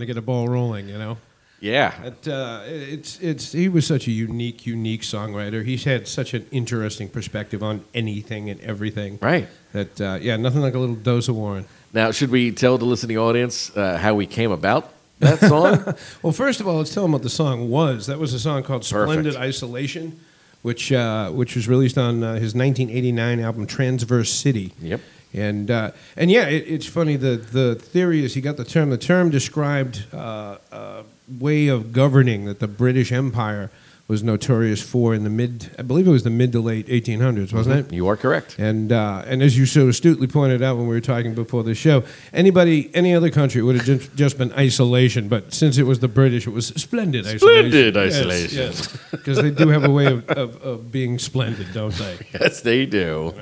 To get a ball rolling, you know. Yeah. It, uh, it's it's he was such a unique, unique songwriter. He's had such an interesting perspective on anything and everything. Right. That uh, yeah, nothing like a little dose of Warren. Now, should we tell the listening audience uh, how we came about that song? Well, first of all, let's tell them what the song was. That was a song called "Splendid Perfect. Isolation," which uh, which was released on uh, his 1989 album "Transverse City." yep. And uh, and yeah, it, it's funny. The the theory is he got the term. The term described uh, a way of governing that the British Empire was notorious for in the mid. I believe it was the mid to late 1800s, wasn't it? You are correct. And uh, and as you so astutely pointed out when we were talking before the show, anybody, any other country would have just, just been isolation. But since it was the British, it was splendid isolation. Splendid Yes, isolation. yes, because they do have a way of, of, of being splendid, don't they? Yes, they do.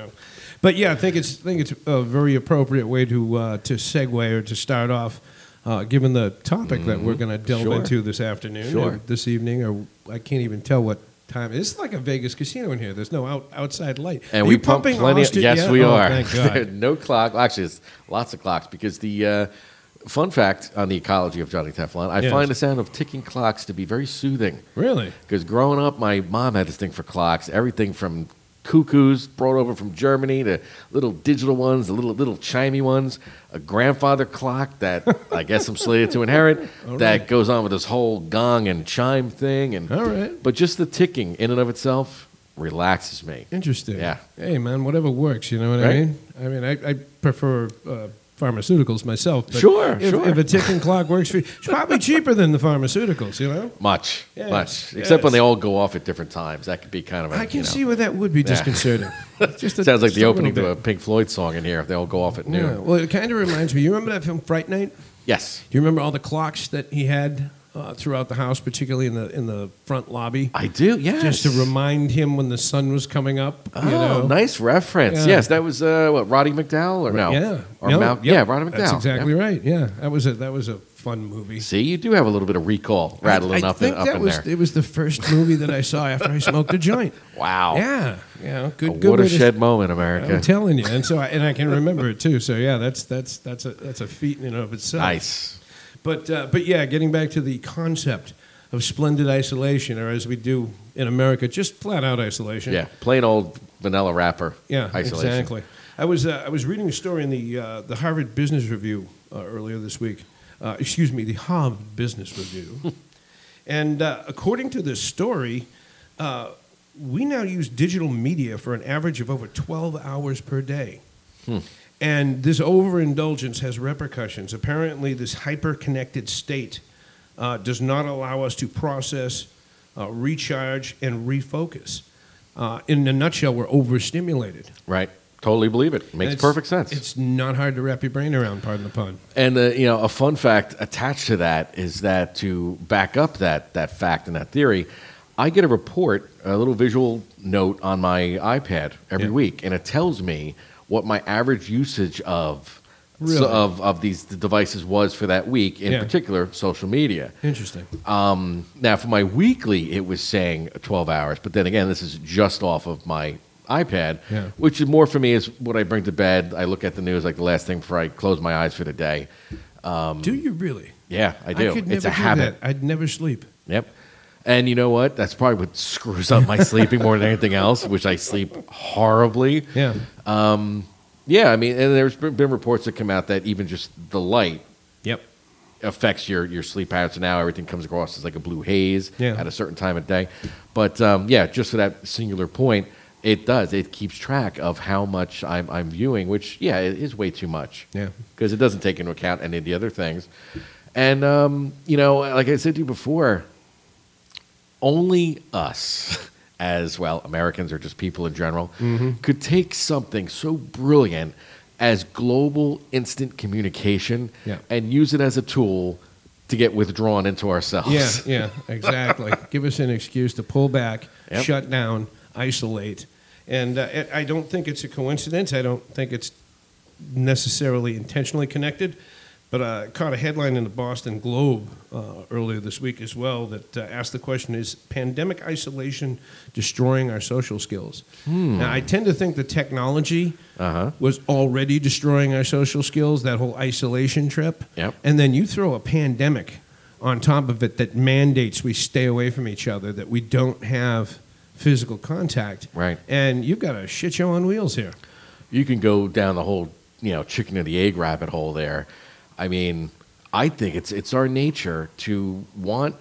But yeah, I think it's I think it's a very appropriate way to uh, to segue or to start off, uh, given the topic that we're going to delve Mm-hmm. Sure. into this afternoon, Sure. or this evening, or I can't even tell what time. It's like a Vegas casino in here. There's no out, outside light. And Are we you pump pumping plenty. Of, Austin yes, yet? we Oh, are. Thank There God. no clock. Actually, it's lots of clocks because the uh, fun fact on the ecology of Johnny Teflon, I Yes. find the sound of ticking clocks to be very soothing. really? Because growing up, my mom had this thing for clocks. Everything from cuckoos brought over from Germany the little digital ones, the little little chimey ones. A grandfather clock that I guess I'm slated to inherit. that goes on with this whole gong and chime thing. And All right. but just the ticking in and of itself relaxes me. Interesting. Yeah. Hey, man, whatever works. You know what I mean? I mean, I, I prefer uh, pharmaceuticals myself. But Sure, if, sure. If a ticking clock works for you, it's probably cheaper than the pharmaceuticals. You know? Much, Yes, much. Except when they all go off at different times. That could be kind of a. I can you know, see where that would be disconcerting. Just a- Sounds like just the opening to a. Pink Floyd song in here if they all go off at noon. Yeah. Well, it kind of reminds me. You remember that film Fright Night? Yes. Do you remember all the clocks that he had uh, throughout the house, particularly in the in the front lobby? I do, yes. Just to remind him when the sun was coming up. Oh, you know? nice reference. Yeah. Yes, that was uh, what Roddy McDowall or no? Yeah. or No, Mal- yep. yeah, Roddy McDowall. That's exactly Yep. right. Yeah, that was a that was a fun movie. See, you do have a little bit of recall rattling I, I up, think in, up that in was there. it was the first movie that I saw after I smoked a joint. Wow. Yeah, yeah, good, a good way to- watershed moment, America. I'm telling you, and so I, and I can remember it too. So yeah, that's that's that's a that's a feat in and of itself. nice. But uh, but yeah, getting back to the concept of splendid isolation, or as we do in America, just flat out isolation. Yeah, plain old vanilla wrapper. Yeah, isolation. exactly. I was uh, I was reading a story in the uh, the Harvard Business Review uh, earlier this week. Uh, excuse me, the Harvard Business Review. and uh, according to this story, uh, we now use digital media for an average of over 12 hours per day. And this overindulgence has repercussions. Apparently, this hyper connected state uh, does not allow us to process, uh, recharge, and refocus. Uh, in a nutshell, we're overstimulated. Right. Totally believe it. Makes It's- perfect sense. It's not hard to wrap your brain around, pardon the pun. And uh, you know, a fun fact attached to that is that to back up that that fact and that theory, I get a report, a little visual note on my iPad every Yeah. week, and it tells me what my average usage of Really? so- of of these devices was for that week, in Yeah. particular social media. Interesting. Um, now, for my weekly, it was saying 12 hours, but then again, this is just off of my iPad, Yeah. which is more for me is what I bring to bed. I look at the news like the last thing before I close my eyes for the day. do you really? Yeah, I do. could it's a habit. that. I'd never sleep. Yep. And you know what? That's probably what screws up my sleeping more than anything else, which I sleep horribly. Yeah. Yeah, I mean, and there's been been reports that come out that even just the light Yep. affects your, your sleep patterns. And now everything comes across as like a blue haze Yeah. at a certain time of day. But um, yeah, just for that singular point, it does. It keeps track of how much I'm, I'm viewing, which, yeah, it is way too much. Yeah. Because it doesn't take into account any of the other things. And, um, you know, like I said to you before, only us, as well, Americans or just people in general, Mm-hmm. could take something so brilliant as global instant communication Yeah. and use it as a tool to get withdrawn into ourselves. Yeah, yeah, exactly. Give us an excuse to pull back, Yep. shut down, isolate. And uh, it- I don't think it's a coincidence. I don't think it's necessarily intentionally connected. But uh, I caught a headline in the Boston Globe uh, earlier this week as well that uh, asked the question: Is pandemic isolation destroying our social skills? Now, I tend to think the technology Uh-huh. was already destroying our social skills. That whole isolation trip, Yep. and then you throw a pandemic on top of it that mandates we stay away from each other, that we don't have physical contact, Right. And you've got a shit show on wheels here. you can go down the whole you know chicken and the egg rabbit hole there. I mean, I think it's it's our nature to want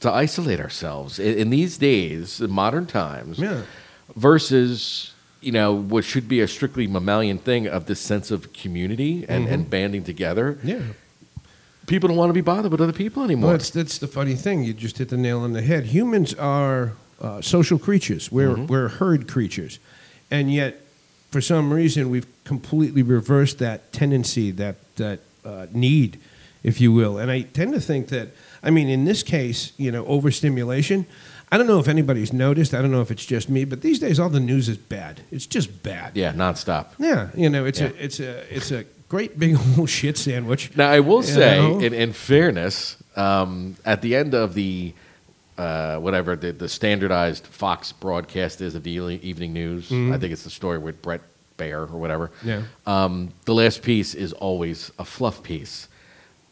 to isolate ourselves in, in these days, in modern times, Yeah. versus you know what should be a strictly mammalian thing of this sense of community and, Mm-hmm. and banding together. Yeah. People don't want to be bothered with other people anymore. Well, that's, that's the funny thing. You just hit the nail on the head. Humans are uh, social creatures. We're, Mm-hmm. we're herd creatures. And yet, for some reason, we've completely reversed that tendency, that, that uh, need, if you will. And I tend to think that, I mean, in this case, you know, overstimulation, I don't know if anybody's noticed. I don't know if it's just me, but these days all the news is bad. It's just bad. yeah, nonstop. Yeah, you know, it's Yeah. a it's a it's a great big old shit sandwich. Now, I will say, know? in, in fairness, um, at the end of the uh, whatever the, the standardized Fox broadcast is of the evening- evening news, I think it's the story with Bret Baier or whatever. Yeah. Um, the last piece is always a fluff piece,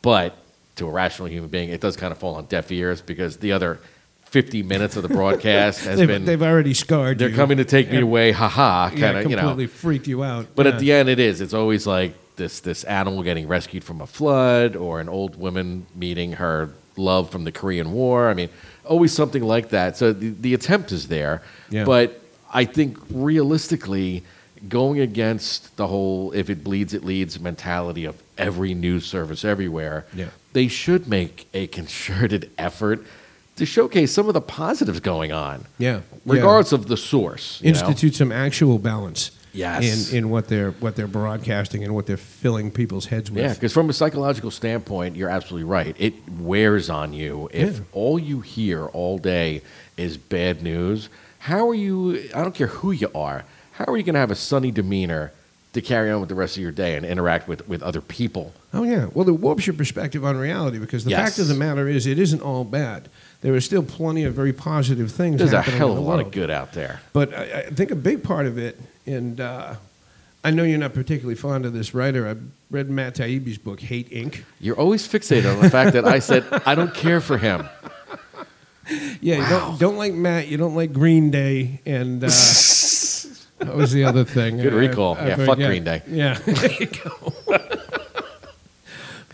but to a rational human being, it does kind of fall on deaf ears because the other 50 minutes of the broadcast has They've, been they've already scarred they're you. coming to take me Yeah. away, haha, kind yeah, of you know. completely freaked you out. But yeah. at the end, it is. It's always like this this animal getting rescued from a flood, or an old woman meeting her love from the Korean War. I mean, always something like that. So the, the attempt is there. Yeah. But I think realistically, going against the whole "if it bleeds, it leads" mentality of every news service everywhere, Yeah. they should make a concerted effort to showcase some of the positives going on. Yeah. Regardless of the source. you know? institute some actual balance. Yes. In in what they're what they're broadcasting and what they're filling people's heads with. Yeah, because from a psychological standpoint, you're absolutely right. It wears on you if Yeah. all you hear all day is bad news. How are you? I don't care who you are. How are you going to have a sunny demeanor to carry on with the rest of your day and interact with, with other people? Oh yeah. Well, it warps your perspective on reality because the Yes. fact of the matter is, it isn't all bad. There are still plenty of very positive things. There's a happening hell of a lot of good out there. But I, I think a big part of it, and uh, I know you're not particularly fond of this writer. I read Matt Taibbi's book, Hate Inc. You're always fixated on the fact that I said I don't care for him. Yeah, you don't, don't like Matt. You don't like Green Day, and uh, that was the other thing. Good I- recall. I Yeah, fuck forget. Green Day. Yeah, there you go.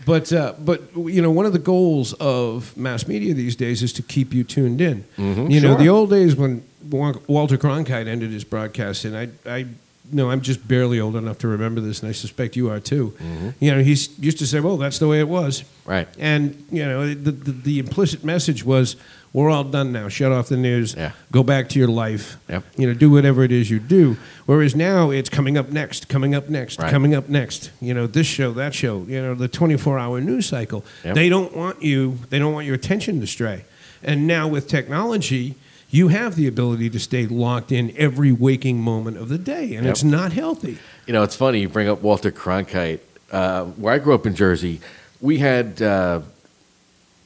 but uh, but you know, one of the goals of mass media these days is to keep you tuned in. you know, the old days when Walter Cronkite ended his broadcast, and I I. No, I'm just barely old enough to remember this, and I suspect you are too. You know, he used to say, "Well, that's the way it was." Right. And you know, the, the the implicit message was, "We're all done now. Shut off the news. Yeah. Go back to your life. Yep. You know, do whatever it is you do." Whereas now it's coming up next, coming up next, Right. coming up next. You know, this show, that show. You know, the 24 hour news cycle. Yep. They don't want you. They don't want your attention to stray. And now with technology. You have the ability to stay locked in every waking moment of the day, and Yep. it's not healthy. You know, it's funny you bring up Walter Cronkite. Uh, where I grew up in Jersey, we had uh,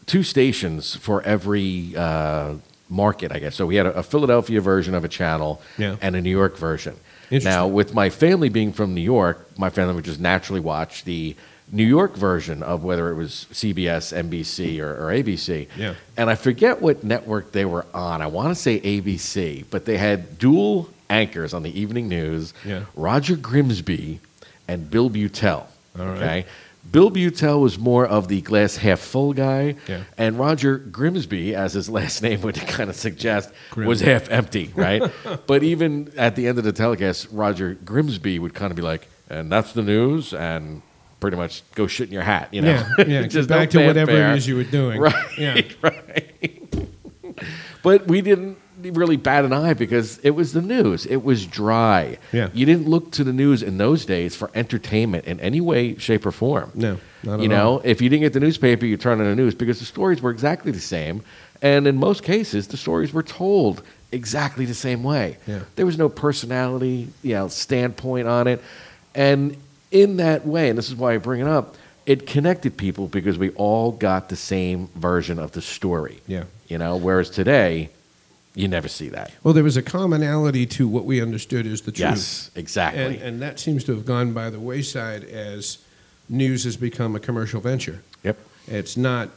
two stations for every uh, market, I guess. So we had a, a Philadelphia version of a channel Yeah. and a New York version. Now, with my family being from New York, my family would just naturally watch the New York version of whether it was CBS, NBC, or, or ABC. Yeah. And I forget what network they were on. I want to say ABC, but they had dual anchors on the evening news Yeah. Roger Grimsby and Bill Beutel. All right. Bill Beutel was more of the glass half full guy, Yeah. and Roger Grimsby, as his last name would kind of suggest, was half empty, right? but even at the end of the telecast, Roger Grimsby would kind of be like, "And that's the news," and pretty much go shit in your hat, you know? Yeah, yeah. Just back no to whatever it is you were doing. Right, Yeah. right. but we didn't really bat an eye because it was the news. It was dry. Yeah. You didn't look to the news in those days for entertainment in any way, shape, or form. No, not you at know, all. if you didn't get the newspaper, you turn on the news because the stories were exactly the same, and in most cases, the stories were told exactly the same way. Yeah. There was no personality, you know, standpoint on it, and in that way, and this is why I bring it up. it connected people because we all got the same version of the story. Yeah. You know, whereas today, you never see that. Well, there was a commonality to what we understood as the truth. Yes, exactly. And, and that seems to have gone by the wayside as news has become a commercial venture. Yep. It's not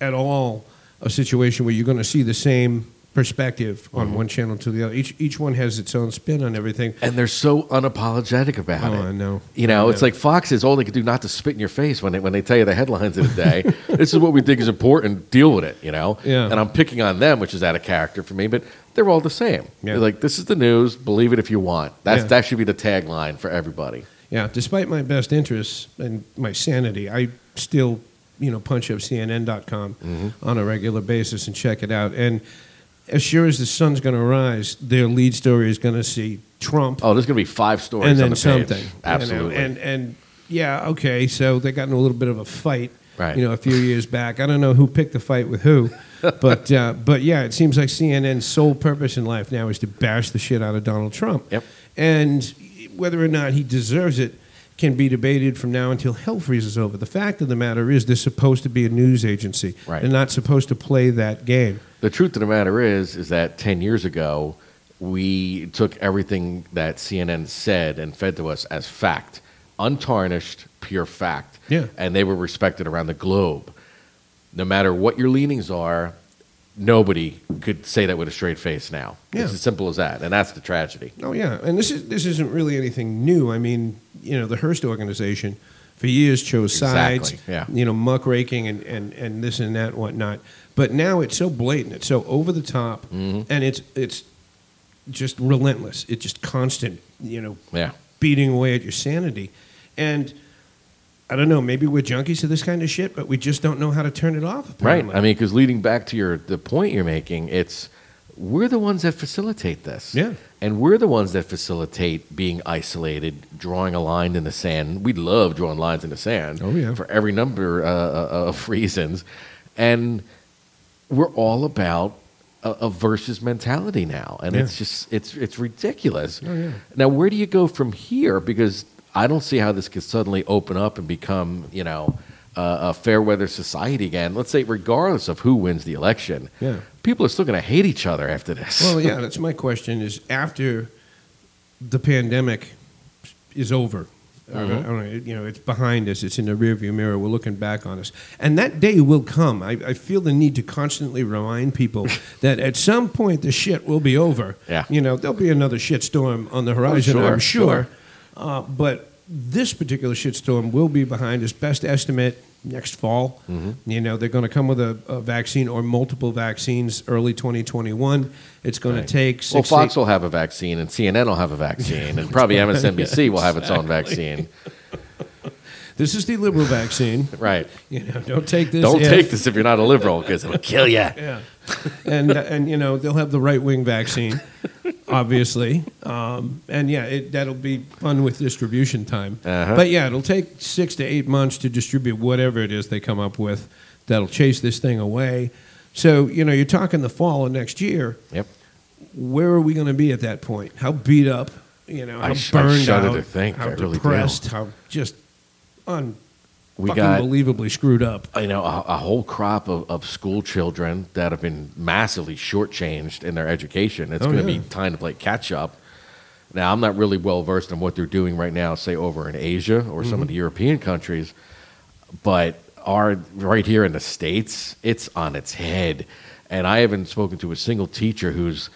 at all a situation where you're going to see the same perspective on Mm-hmm. one channel to the other. Each each one has its own spin on everything. and they're so unapologetic about Oh, it. I know. You know, it's like Fox is all they can do not to spit in your face when they, when they tell you the headlines of the day. this is what we think is important. Deal with it. You know. Yeah. And I'm picking on them, which is out of character for me, but they're all the same. Yeah. They're like, this is the news. Believe it if you want. That's Yeah. that should be the tagline for everybody. Yeah, despite my best interests and my sanity, I still, you know, punch up CNN.com Mm-hmm. on a regular basis and check it out. And as sure as the sun's going to rise, their lead story is going to see Trump Oh, there's going to be five stories and then on the something. page. you know, Absolutely. And and yeah, okay. So they got in a little bit of a fight, Right. you know, a few years back. I don't know who picked the fight with who, but uh, but yeah, it seems like CNN's sole purpose in life now is to bash the shit out of Donald Trump. Yep. And whether or not he deserves it can be debated from now until hell freezes over. The fact of the matter is, they're supposed to be a news agency. Right. They're not supposed to play that game. The truth of the matter is, is that ten years ago, we took everything that CNN said and fed to us as fact, untarnished, pure fact. Yeah. And they were respected around the globe. No matter what your leanings are, nobody could say that with a straight face now. Yeah. It's as simple as that, and that's the tragedy. Oh yeah, and this is this isn't really anything new. I mean, you know, the Hearst organization for years chose sides. Exactly, yeah. You know, muckraking and, and, and this and that and whatnot. But now it's so blatant, it's so over the top, Mm-hmm. and it's it's just relentless. It's just constant. You know, Yeah. beating away at your sanity, and. I don't know. Maybe we're junkies to this kind of shit, but we just don't know how to turn it off. Right. I mean, because leading back to your the point you're making, it's we're the ones that facilitate this. Yeah. And we're the ones that facilitate being isolated, drawing a line in the sand. We love drawing lines in the sand. Oh, yeah. For every number uh, uh, of reasons, and we're all about a, a versus mentality now, and Yeah. it's just it's it's ridiculous. Oh, yeah. Now, where do you go from here? Because I don't see how this could suddenly open up and become, you know, uh, a fair weather society again. Let's say, regardless of who wins the election, Yeah. people are still going to hate each other after this. Well, yeah, that's my question. Is after the pandemic is over, uh, don't you know, it's behind us. It's in the rearview mirror. We're looking back on us, and that day will come. I, I feel the need to constantly remind people that at some point the shit will be over. Yeah. you know, there'll be another shitstorm on the horizon. sure, I'm sure, sure. Uh, but this particular shitstorm will be behind us. Best estimate next fall. Mm-hmm. You know, they're going to come with a, a vaccine or multiple vaccines early 2021. It's going Right. to take well. Fox eight- will have a vaccine, and CNN will have a vaccine, and probably MSNBC will have its own vaccine. This is the liberal vaccine. Right. You know, don't take this. Don't if- take this if you're not a liberal, because it'll kill you. Yeah, and uh, and you know they'll have the right wing vaccine, obviously, um, and yeah, it, that'll be fun with distribution time. Uh-huh. But yeah, it'll take six to eight months to distribute whatever it is they come up with that'll chase this thing away. So you know, you're talking the fall of next year. Yep. Where are we going to be at that point? How beat up? You know, how I burned shudder out? to think. How I really do. depressed? How just un We fucking got believably screwed up. you know a, a whole crop of, of school children that have been massively shortchanged in their education. It's Oh, going to yeah. be time to play catch up. Now, I'm not really well versed in what they're doing right now, say over in Asia or some of Mm-hmm. the European countries, but our right here in the states, it's on its head. And I haven't spoken to a single teacher who's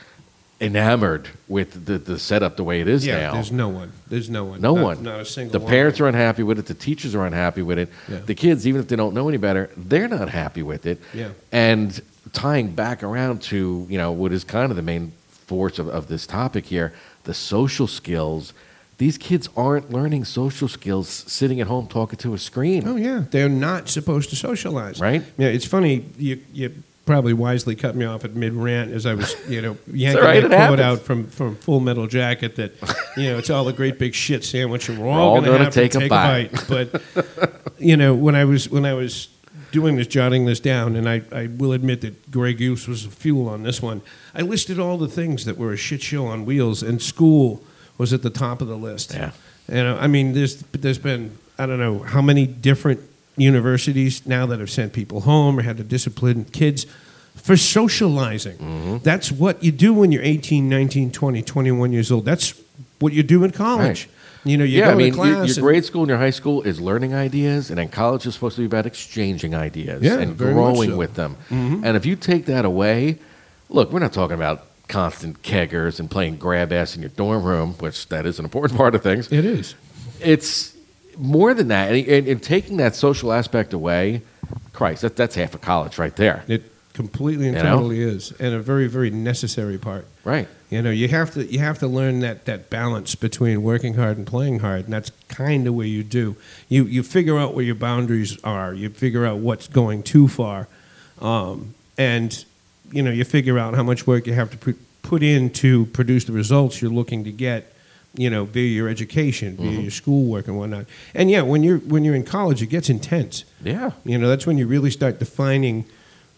enamored with the, the setup the way it is Yeah, now. there's no one. There's no one. No Not- one. Not a single. The one. parents are unhappy with it. The teachers are unhappy with it. Yeah. The kids, even if they don't know any better, they're not happy with it. Yeah. And tying back around to you know what is kind of the main force of, of this topic here, the social skills. These kids aren't learning social skills sitting at home talking to a screen. Oh yeah, they're not supposed to socialize. Right. Yeah, it's funny. You you probably wisely cut me off at mid rant as I was you know yanking right, quote happens. out from from Full Metal Jacket that you know it's all a great big shit sandwich and we're, We're all, gonna have take to a take bite. a bite. But you know when I was when I was doing this, jotting this down, and I, I will admit that Grey Goose was fuel on this one. I listed all the things that were a shit show on wheels, and school was at the top of the list. Yeah. You uh, know, I mean, there's there's been I don't know how many different universities now that have sent people home or had to discipline kids for socializing. Mm-hmm. That's what you do when you're 18, 19, 20, 21 years old. That's what you do in college. Right. You know, you yeah, go I mean, to your, class. your grade school and your high school is learning ideas, and then college is supposed to be about exchanging ideas Yeah, and growing so. with them. And if you take that away, look, we're not talking about constant keggers and playing grab ass in your dorm room, which that is an important part of things. it is. It's more than that, and, and, and taking that social aspect away, Christ, that, that's half of college right there. It completely and You know? totally is, and a very, very necessary part. Right. You know, you have to you have to learn that that balance between working hard and playing hard, and that's kind of where you do. You you figure out where your boundaries are. You figure out what's going too far, um, and you know you figure out how much work you have to put put in to produce the results you're looking to get. You know, via your education, via mm-hmm. your schoolwork and whatnot. And yeah, when you're when you're in college, it gets intense. Yeah. You know, that's when you really start defining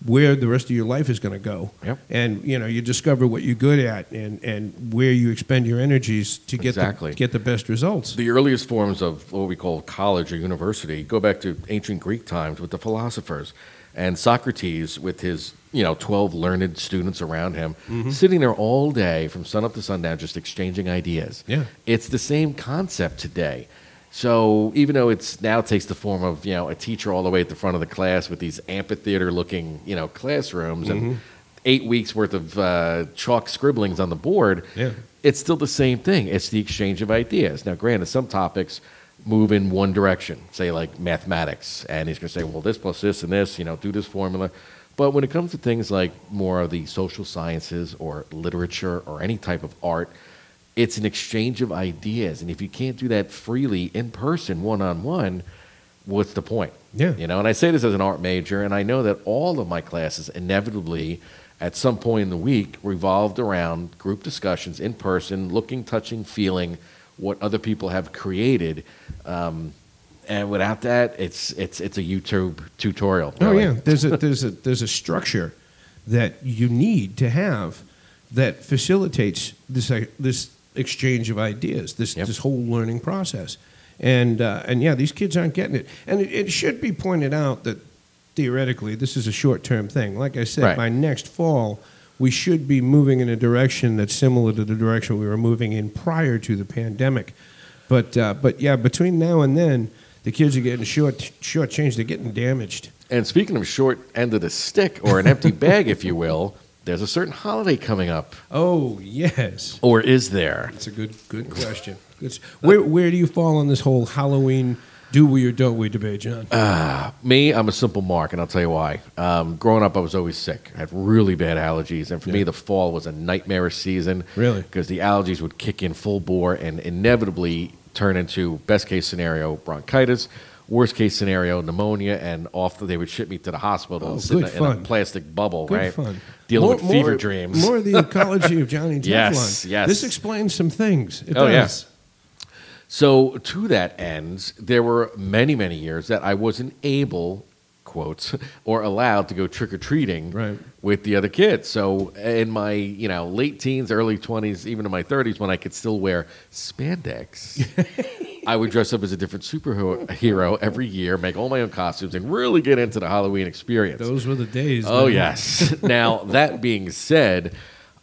where the rest of your life is going to go. Yep. And you know, you discover what you're good at and, and where you expend your energies to get Exactly. the, get the best results. The earliest forms of what we call college or university go back to ancient Greek times with the philosophers and Socrates with his, you know, 12 learned students around him, Mm-hmm. sitting there all day from sun up to sundown just exchanging ideas. Yeah. It's the same concept today. So even though it's now takes the form of, you know, a teacher all the way at the front of the class with these amphitheater looking, you know, classrooms Mm-hmm. and eight weeks worth of uh, chalk scribblings on the board, Yeah. it's still the same thing. It's the exchange of ideas. Now, granted, some topics move in one direction, say like mathematics, and he's going to say, well, this plus this and this, you know, do this formula. But when it comes to things like more of the social sciences or literature or any type of art, it's an exchange of ideas. And if you can't do that freely in person, one on one, what's the point? Yeah. You know, and I say this as an art major, and I know that all of my classes inevitably, at some point in the week, revolved around group discussions in person, looking, touching, feeling what other people have created. Um, and without that, it's it's it's a YouTube tutorial. Oh really. yeah, there's a there's a there's a structure that you need to have that facilitates this uh, this exchange of ideas, this Yep. this whole learning process, and uh, and yeah, these kids aren't getting it, and it, it should be pointed out that theoretically this is a short term thing. Like I said, Right. by next fall. We should be moving in a direction that's similar to the direction we were moving in prior to the pandemic, but uh, but yeah, between now and then, the kids are getting short short change. They're getting damaged. And speaking of short end of the stick or an empty bag, if you will, there's a certain holiday coming up, Oh yes, or is there? that's a good good question. Where where do you fall on this whole Halloween do we or don't we debate, John? Me, I'm a simple mark, and I'll tell you why. Um, growing up, I was always sick. I had really bad allergies, and for me, the fall was a nightmarish season. Really? Because the allergies would kick in full bore and inevitably turn into best case scenario bronchitis, worst case scenario pneumonia, and off they would ship me to the hospital Oh, sit in good a, in a plastic bubble, Good right? fun. Dealing More- with fever more- dreams. More of the ecology of Johnny Teflon. Yes, yes. This explains some things. It Oh, yeah. So to that end, there were many, many years that I wasn't able, quotes, or allowed to go trick or treating Right. with the other kids. So in my, you know, late teens, early twenties, even in my thirties, when I could still wear spandex, I would dress up as a different superhero every year, make all my own costumes, and really get into the Halloween experience. Those were the days. Oh man. yes. now that being said,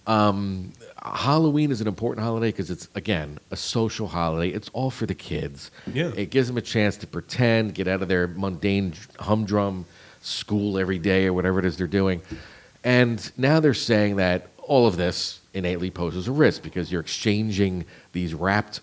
um, Halloween is an important holiday because it's again a social holiday. It's all for the kids. Yeah. It gives them a chance to pretend, get out of their mundane humdrum school every day or whatever it is they're doing. And now they're saying that all of this innately poses a risk because you're exchanging these wrapped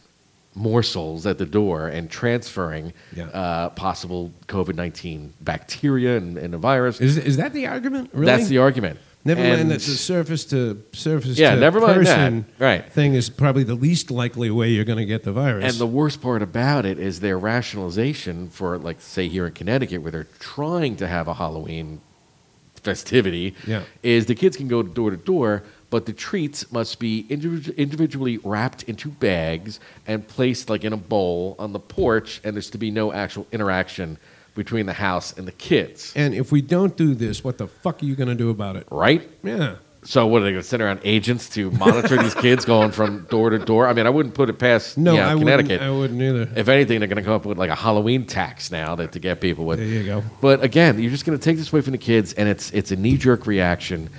morsels at the door and transferring Yeah. uh, possible COVID 19 bacteria and, and a virus. Is is that the argument? Really? That's the argument. Never And- mind that the surface to surface Yeah, to never mind that. person Right. thing is probably the least likely way you're going to get the virus. And the worst part about it is their rationalization for, like, say, here in Connecticut, where they're trying to have a Halloween festivity, Yeah. is the kids can go door to door, but the treats must be individ- individually wrapped into bags and placed, like, in a bowl on the porch, and there's to be no actual interaction between the house and the kids. and if we don't do this, what the fuck are you going to do about it? Right? Yeah. So what are they going to send around agents to monitor these kids going from door to door? I mean, I wouldn't put it past No, you know, I Connecticut. wouldn't. I wouldn't either. If anything, they're going to come up with like a Halloween tax now that to get people with. There you go. But again, you're just going to take this away from the kids, and it's it's a knee jerk reaction.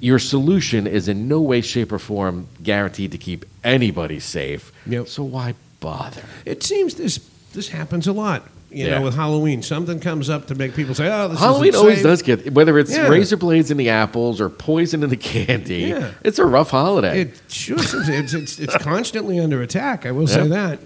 Your solution is in no way, shape, or form guaranteed to keep anybody safe. Yep. So why bother? It seems this this happens a lot. You Yeah. know, with Halloween, something comes up to make people say, "Oh, this Halloween always does get whether it's Yeah. razor blades in the apples or poison in the candy. Yeah. It's a rough holiday. It sure seems it's it's, it's constantly under attack. I will say that.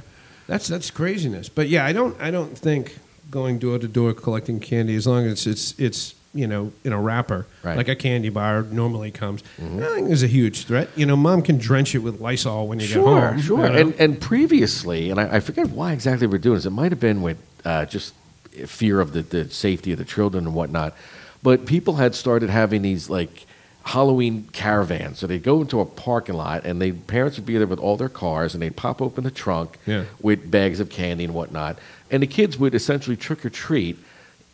That's that's craziness. But yeah, I don't I don't think going door to door collecting candy as long as it's it's you know in a wrapper Right. like a candy bar normally comes. Mm-hmm. I don't think there's a huge threat. You know, mom can drench it with Lysol when you sure, get home. sure. you know? And and previously, and I, I forget why exactly we're doing this. It might have been with uh, just fear of the, the safety of the children and whatnot. But people had started having these like Halloween caravans. So they'd go into a parking lot, and they parents would be there with all their cars, and they'd pop open the trunk Yeah. with bags of candy and whatnot, and the kids would essentially trick or treat.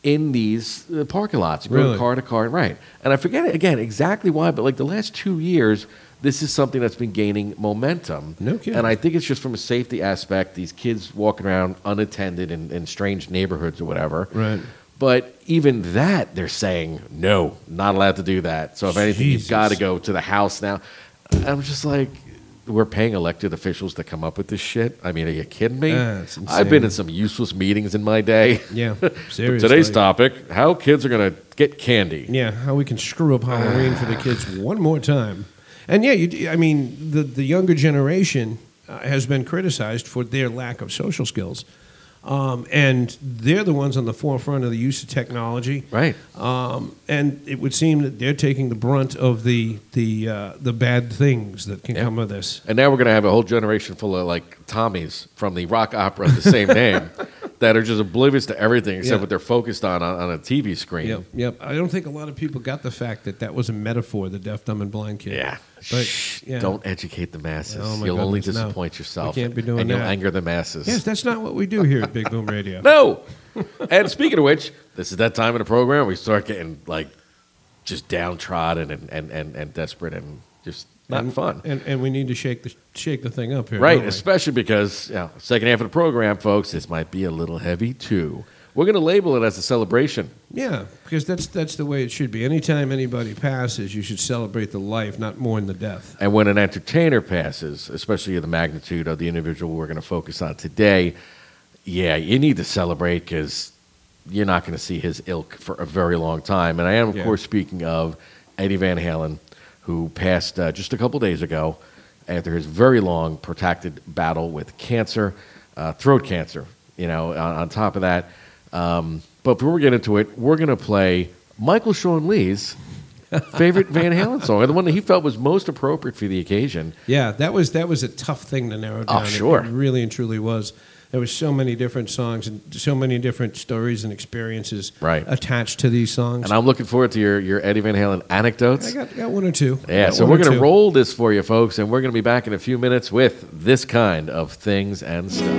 In these uh, parking lots, go Really? car to car, right? And I forget again exactly why, but like the last two years, this is something that's been gaining momentum. No kidding. And I think it's just from a safety aspect. These kids walking around unattended in, in strange neighborhoods or whatever. Right. But even that, they're saying no, not allowed to do that. So if anything, Jesus. you've got to go to the house now. I'm just like, we're paying elected officials to come up with this shit. I mean, are you kidding me? That's I've been in some useless meetings in my day. Yeah, seriously. Today's topic: how kids are going to get candy. Yeah, how we can screw up Halloween for the kids one more time. And yeah, you, I mean, the, the younger generation uh, has been criticized for their lack of social skills. Um, and they're the ones on the forefront of the use of technology. Right. Um, and it would seem that they're taking the brunt of the the uh, the bad things that can Yeah. come of this. And now we're going to have a whole generation full of like Tommies from the rock opera of the same name that are just oblivious to everything except Yeah. what they're focused on, on on a TV screen. Yep, yep. I don't think a lot of people got the fact that that was a metaphor, the deaf, dumb, and blind kid. Yeah. But, Shh, yeah. Don't educate the masses. Oh, my you'll only goodness, no. disappoint yourself. We can't be doing and you'll that. anger the masses. Yes, that's not what we do here at Big Boom Radio. no. and speaking of which, this is that time of the program we start getting like just downtrodden and, and, and, and desperate and just not and, fun. And, and we need to shake the shake the thing up here. Right, especially because you know, second half of the program, folks, this might be a little heavy too. We're going to label it as a celebration. Yeah, because that's that's the way it should be. Anytime anybody passes, you should celebrate the life, not mourn the death. And when an entertainer passes, especially the magnitude of the individual we're going to focus on today, yeah, you need to celebrate because you're not going to see his ilk for a very long time. And I am, of Yeah. course, speaking of Eddie Van Halen, who passed uh, just a couple days ago after his very long, protracted battle with cancer, uh, throat cancer. You know, on, on top of that. Um, but before we get into it, we're going to play Michael Sean Lee's favorite Van Halen song, or the one that he felt was most appropriate for the occasion. Yeah, that was that was a tough thing to narrow Oh, down. It- sure. it really and truly was. There was so many different songs and so many different stories and experiences Right. attached to these songs. And I'm looking forward to your, your Eddie Van Halen anecdotes. I got, got one or two. yeah, so we're going to roll this for you, folks, and we're going to be back in a few minutes with this kind of things and stuff.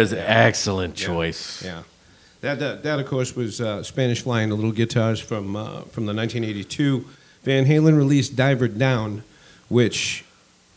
Is an excellent choice. Yeah. That, that, that of course, was uh, Spanish Fly and the Little Guitars from, uh, from the 1982 Van Halen released Diver Down, which,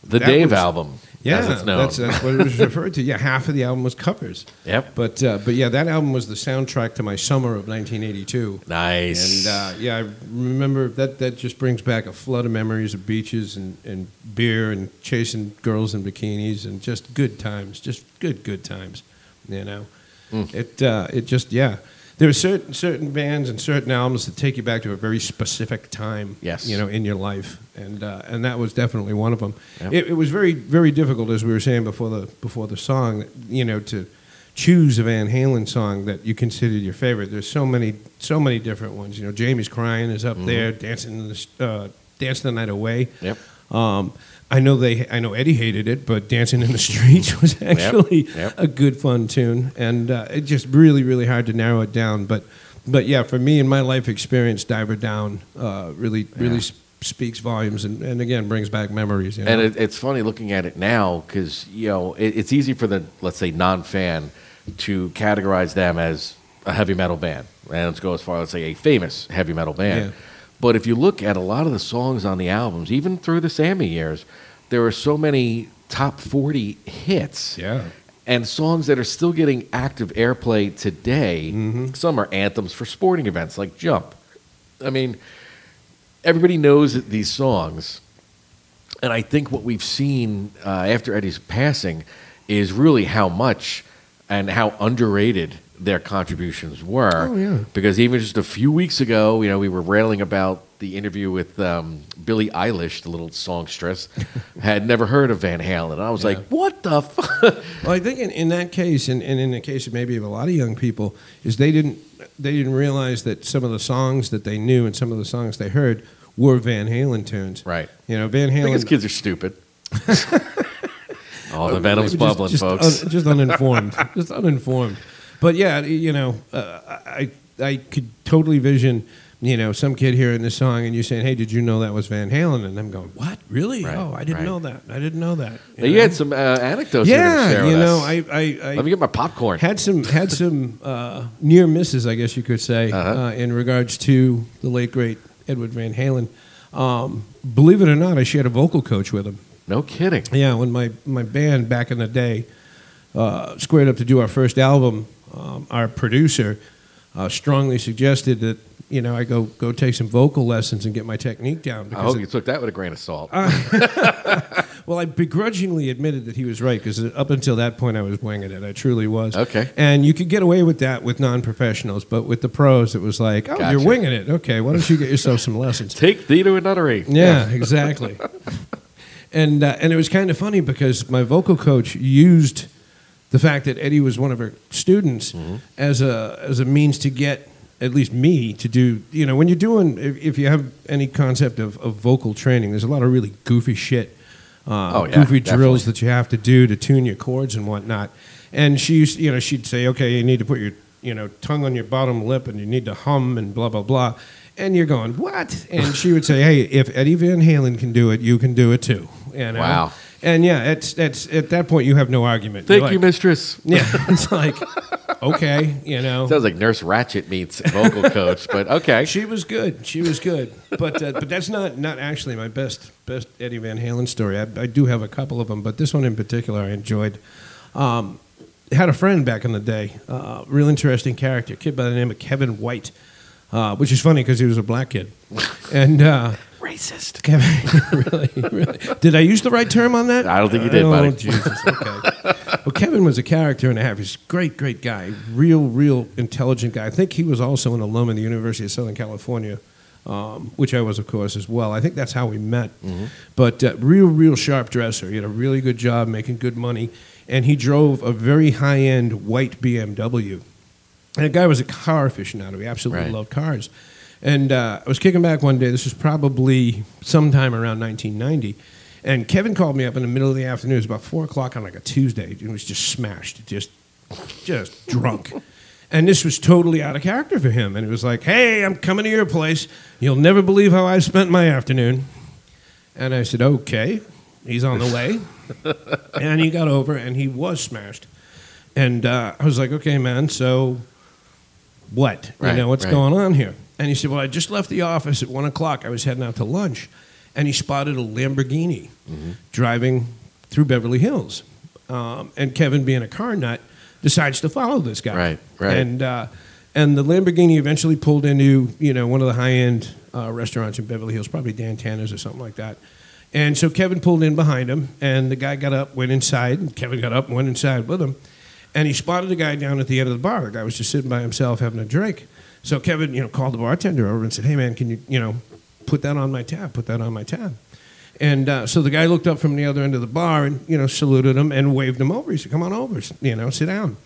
The Dave was- album. yeah, as it's known. that's, that's what it was referred to. Yeah, half of the album was covers. Yep. But, uh, but yeah, that album was the soundtrack to my summer of 1982. nice. And uh, yeah, I remember that. That just brings back a flood of memories of beaches and, and beer and chasing girls in bikinis and just good times. Just good, good times. You know, it uh, it just yeah. There are certain certain bands and certain albums that take you back to a very specific time. Yes. you know, in your life, and uh, and that was definitely one of them. It, it was very very difficult, as we were saying before the before the song. You know, to choose a Van Halen song that you considered your favorite. There's so many, so many different ones. You know, Jamie's crying is up there, dancing in the uh, dancing the night away. Yep. Um, I know they, I know Eddie hated it, but "Dancing in the Streets" was actually yep. a good fun tune, and uh, it just really, really hard to narrow it down. But, but yeah, for me in my life experience, "Diver Down" uh, really, really s- speaks volumes, and, and again brings back memories. You know? And it, it's funny looking at it now because you know it, it's easy for the let's say non-fan to categorize them as a heavy metal band, and let's go as far as say a famous heavy metal band. Yeah. But if you look at a lot of the songs on the albums, even through the Sammy years, there are so many top forty hits. Yeah. And songs that are still getting active airplay today. Mm-hmm. Some are anthems for sporting events like Jump. I mean, everybody knows these songs. And I think what we've seen uh, after Eddie's passing is really how much and how underrated their contributions were. Oh, yeah. Because even just a few weeks ago, you know, we were railing about the interview with um, Billie Eilish, the little songstress, had never heard of Van Halen. I was like, what the fuck? Well, I think in, in that case, and, and in the case of maybe of a lot of young people, is they didn't they didn't realize that some of the songs that they knew and some of the songs they heard were Van Halen tunes. Right. You know, Van I think his kids are stupid. oh, the venom's Just- bubbling, just folks. un- just uninformed. just uninformed. But yeah, you know, uh, I I could totally vision. You know, some kid hearing this song and you saying, "Hey, did you know that was Van Halen?" And I'm going, "What? Really? Right, oh, I didn't right. know that. I didn't know that." Now, you had some uh, anecdotes you yeah, you know. I, I, I Let me get my popcorn. had some had some uh, near misses, I guess you could say, uh Uh-huh. in regards to the late great Edward Van Halen. Um, believe it or not, I shared a vocal coach with him. no kidding. Yeah, when my my band back in the day uh, squared up to do our first album, um, our producer uh, strongly suggested that you know I go go take some vocal lessons and get my technique down. I because hope it- you took that with a grain of salt. well, I begrudgingly admitted that he was right because up until that point I was winging it. I truly was. Okay. And you could get away with that with non-professionals, but with the pros, it was like, oh, Gotcha. you're winging it. Okay, why don't you get yourself some lessons? Take thee to a nunnery. Yeah, exactly. and uh, and it was kind of funny because my vocal coach used the fact that Eddie was one of her students Mm-hmm. as a as a means to get at least me to do you know when you're doing if, if you have any concept of, of vocal training there's a lot of really goofy shit uh, Oh, yeah, goofy definitely. drills that you have to do to tune your chords and whatnot and she used you know she'd say okay you need to put your you know tongue on your bottom lip and you need to hum and blah blah blah and you're going what and she would say hey if Eddie Van Halen can do it you can do it too you know? Wow. And yeah it's that's at that point you have no argument Thank You're you, like, mistress. yeah it's like okay you know Sounds like Nurse Ratched meets vocal coach, but okay. she was good. She was good. But uh, but that's not not actually my best best Eddie Van Halen story. I, I do have a couple of them, but this one in particular I enjoyed. Um, had a friend back in the day, uh, real interesting character, kid by the name of Kevin White, uh, which is funny because he was a black kid, and. Racist. Kevin, really, really. Did I use the right term on that? I don't think you did, oh, buddy. Jesus. Okay. well, Kevin was a character and a half. He's a great, great guy. Real, real intelligent guy. I think he was also an alum of the University of Southern California, um, which I was, of course, as well. I think that's how we met. Mm-hmm. But uh, real, real sharp dresser. He had a really good job making good money, and he drove a very high-end white BMW. And the guy was a car aficionado. He absolutely Right. loved cars. And uh, I was kicking back one day. This was probably sometime around 1990. And Kevin called me up in the middle of the afternoon. It was about four o'clock on like a Tuesday. It was just smashed, just, just drunk. And this was totally out of character for him. And it was like, "Hey, I'm coming to your place. You'll never believe how I spent my afternoon." And I said, "Okay." He's on the way. and he got over, and he was smashed. And uh, I was like, okay, man, so what? Right, you know, what's right. going on here? And he said, well, I just left the office at one o'clock. I was heading out to lunch. And he spotted a Lamborghini Mm-hmm. driving through Beverly Hills. Um, and Kevin, being a car nut, decides to follow this guy. Right, right. And, uh, and the Lamborghini eventually pulled into, you know, one of the high-end uh, restaurants in Beverly Hills, probably Dan Tana's or something like that. And so Kevin pulled in behind him, and the guy got up, went inside, and Kevin got up and went inside with him. And he spotted the guy down at the end of the bar. The guy was just sitting by himself having a drink. So Kevin, you know, called the bartender over and said, "Hey, man, can you, you know, put that on my tab? Put that on my tab." And uh, so the guy looked up from the other end of the bar and you know saluted him and waved him over. He said, "Come on over, you know, sit down."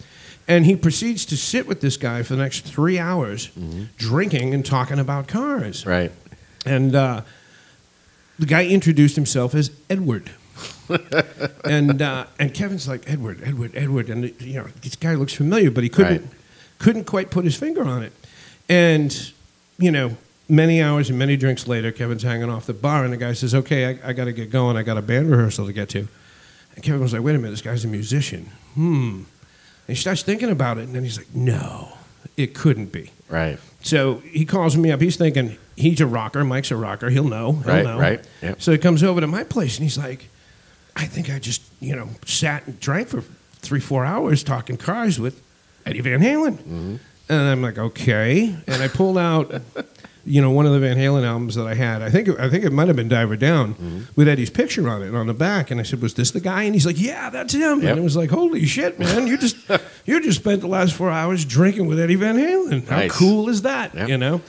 And he proceeds to sit with this guy for the next three hours, drinking and talking about cars. Right. And uh, the guy introduced himself as Edward. and uh, and Kevin's like Edward, Edward, Edward, and you know this guy looks familiar, but he couldn't Right. couldn't quite put his finger on it. And you know, many hours and many drinks later, Kevin's hanging off the bar, and the guy says, "Okay, I, I got to get going. I got a band rehearsal to get to." And Kevin was like, "Wait a minute, this guy's a musician." Hmm. And he starts thinking about it, and then he's like, "No, it couldn't be." Right. So he calls me up. He's thinking he's a rocker. Mike's a rocker. He'll know. He'll Right, know. right, yep. So he comes over to my place and he's like, I think I just, you know, sat and drank for three, four hours talking cars with Eddie Van Halen. Mm-hmm. And I'm like, okay. And I pulled out, you know, one of the Van Halen albums that I had. I think it, I think it might have been Diver Down Mm-hmm. with Eddie's picture on it on the back. And I said, was this the guy? And he's like, yeah, that's him. Yep. And it was like, holy shit, man, you just you just spent the last four hours drinking with Eddie Van Halen. How Nice. cool is that? Yep. You know.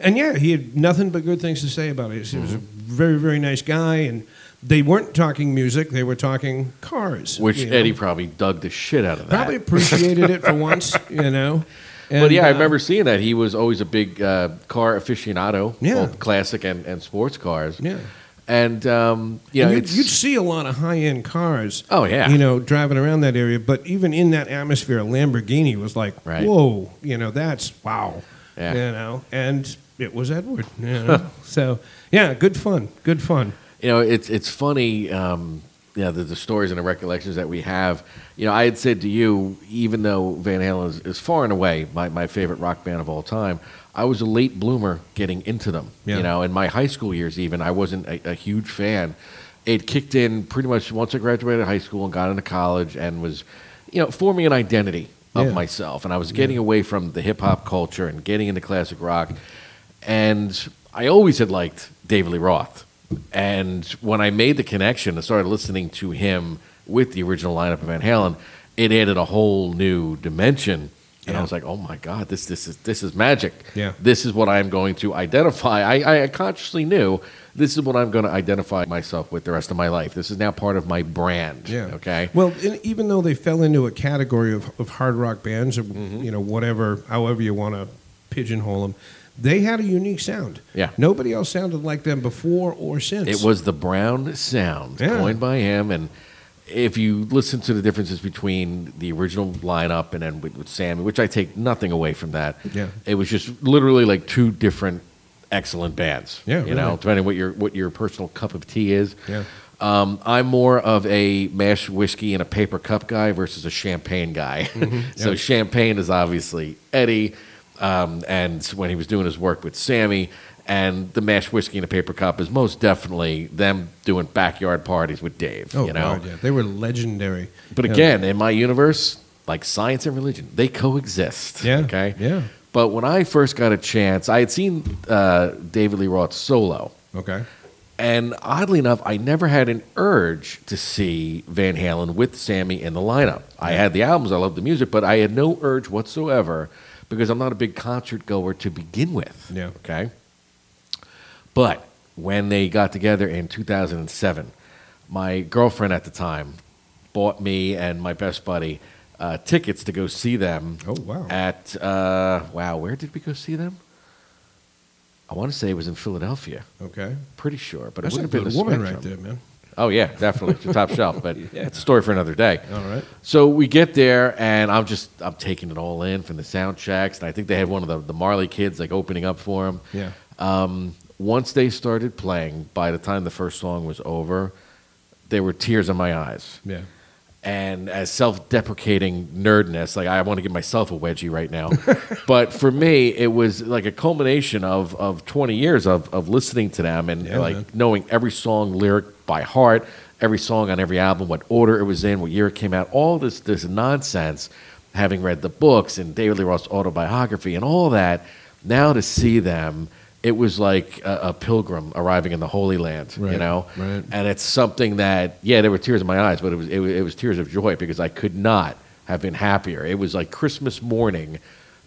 And yeah, he had nothing but good things to say about it. He was a very, very nice guy, and they weren't talking music; they were talking cars. Which you know. Eddie probably dug the shit out of that. probably appreciated it for once, you know. But And, yeah, I uh, remember seeing that. He was always a big uh, car aficionado, Yeah. both classic and, and sports cars. Yeah. And, um, you know, And you'd, it's, you'd see a lot of high-end cars. Oh, yeah. you know, driving around that area. But even in that atmosphere, a Lamborghini was like, Right. whoa, you know, that's wow, Yeah. you know. And it was Edward, you know. so yeah, good fun, good fun. you know, it's it's funny. Um, you know, the, the stories and the recollections that we have. You know, I had said to you, even though Van Halen is, is far and away my, my favorite rock band of all time, I was a late bloomer getting into them. Yeah. You know, in my high school years, even I wasn't a, a huge fan. It kicked in pretty much once I graduated high school and got into college, and was, you know, forming an identity of Yeah. myself. And I was getting away from the hip hop culture and getting into classic rock. And I always had liked David Lee Roth. And when I made the connection and started listening to him with the original lineup of Van Halen, it added a whole new dimension. And I was like, "Oh my God, this this is this is magic. Yeah. This is what I'm going to identify." I, I consciously knew this is what I'm going to identify myself with the rest of my life. This is now part of my brand. Yeah. Okay. Well, even though they fell into a category of, of hard rock bands, or Mm-hmm. you know, whatever, however you want to pigeonhole them, they had a unique sound. Yeah. Nobody else sounded like them before or since. It was the Brown sound, Yeah. coined by him. And if you listen to the differences between the original lineup and then with, with Sammy, which I take nothing away from that, Yeah. it was just literally like two different excellent bands. Yeah, you know, depending what your what your personal cup of tea is. Yeah. Um, I'm more of a mashed whiskey and a paper cup guy versus a champagne guy. so Mm-hmm. Yeah. champagne is obviously Eddie, um, and when he was doing his work with Sammy, and the mashed whiskey in a paper cup is most definitely them doing backyard parties with Dave. Oh, you know, God, yeah. They were legendary. but Yeah. again, in my universe, like science and religion, they coexist. Yeah, Okay. yeah. But when I first got a chance, I had seen uh, David Lee Roth solo. Okay. And oddly enough, I never had an urge to see Van Halen with Sammy in the lineup. I had the albums, I loved the music, but I had no urge whatsoever because I'm not a big concert goer to begin with. Yeah. Okay. But when they got together in 2007, my girlfriend at the time bought me and my best buddy uh, tickets to go see them. Oh, wow. At uh, wow, where did we go see them? I want to say it was in Philadelphia. Okay. Pretty sure, but That's it a would have been the woman right there, man. Oh yeah, definitely it's a top shelf, but yeah. it's a story for another day. All right. So we get there, and I'm just I'm taking it all in from the sound checks, and I think they had one of the, the Marley kids like opening up for him. Yeah. Um, once they started playing, by the time the first song was over, there were tears in my eyes, Yeah. And as self-deprecating nerdness, like I want to give myself a wedgie right now. but for me, it was like a culmination of of 20 years of of listening to them and Yeah, like man. knowing every song lyric by heart, every song on every album, what order it was in, what year it came out, all this this nonsense. Having read the books and David Lee Roth's autobiography and all that, now to see them, it was like a, a pilgrim arriving in the Holy Land. You know, right. and it's something that yeah, there were tears in my eyes, but it was it was, it was tears of joy because I could not have been happier. It was like Christmas morning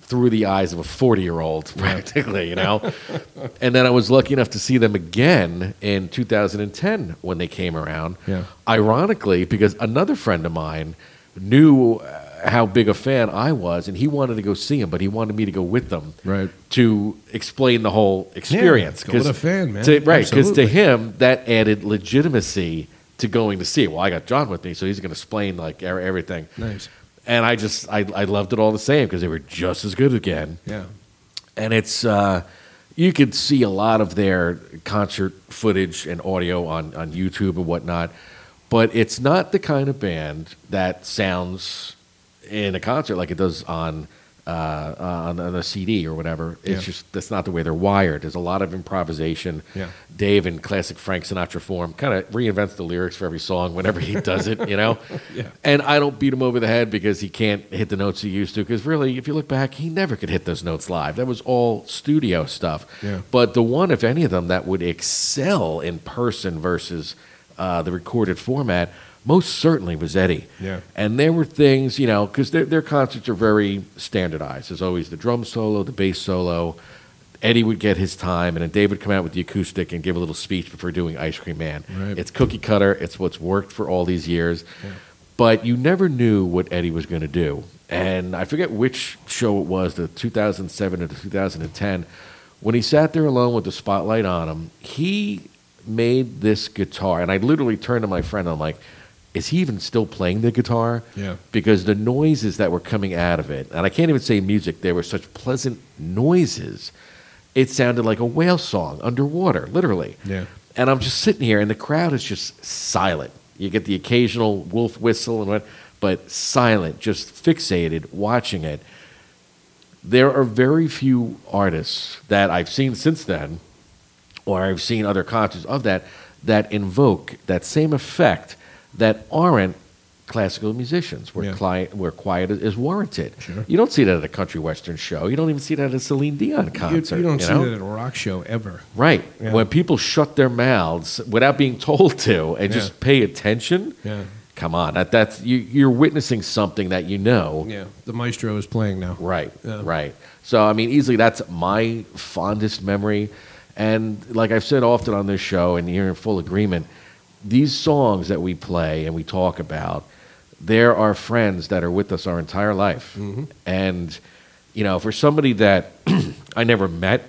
through the eyes of a 40 year old practically, you know. and then I was lucky enough to see them again in 2010 when they came around. Yeah. Ironically, because another friend of mine knew how big a fan I was, and he wanted to go see him, but he wanted me to go with them Right. to explain the whole experience. with 'Cause a fan, man. to- right, because to him that added legitimacy to going to see it. Well, I got John with me, so he's going to explain like er- everything. Nice. And I just I, I loved it all the same because they were just as good again Yeah. and it's uh, you could see a lot of their concert footage and audio on, on YouTube and whatnot, but it's not the kind of band that sounds in a concert like it does on uh, on, on a CD or whatever. It's Yeah. just that's not the way they're wired. There's a lot of improvisation. Yeah. Dave in classic Frank Sinatra form kind of reinvents the lyrics for every song whenever he does it, you know. Yeah. And I don't beat him over the head because he can't hit the notes he used to. Because really, if you look back, he never could hit those notes live. That was all studio stuff. Yeah. But the one, if any of them, that would excel in person versus uh, the recorded format, most certainly was Eddie. Yeah. And there were things, you know, because their, their concerts are very standardized. There's always the drum solo, the bass solo. Eddie would get his time, and then Dave would come out with the acoustic and give a little speech before doing Ice Cream Man. Right. It's cookie cutter. It's what's worked for all these years. But you never knew what Eddie was going to do. And I forget which show it was, the 2007 or the 2010, when he sat there alone with the spotlight on him, he made this guitar. And I literally turned to my friend and I'm like, is he even still playing the guitar? Yeah. Because the noises that were coming out of it, and I can't even say music, they were such pleasant noises. It sounded like a whale song underwater, literally. Yeah. And I'm just sitting here, and the crowd is just silent. You get the occasional wolf whistle and what, but silent, just fixated, watching it. There are very few artists that I've seen since then, or I've seen other concerts of that, that invoke that same effect that aren't classical musicians, where, Yeah. cli- where quiet is, warranted. Sure. You don't see that at a country western show. You don't even see that at a Celine Dion concert. you don't see know? that at a rock show ever. Right. Yeah. When people shut their mouths without being told to and Yeah. just pay attention, Yeah. come on. That, that's you, you're witnessing something that you know. Yeah. The maestro is playing now. Right. Yeah. Right. So, I mean, easily that's my fondest memory. And like I've said often on this show, and you're in full agreement, these songs that we play and we talk about, there are friends that are with us our entire life. Mm-hmm. And, you know, for somebody that I never met,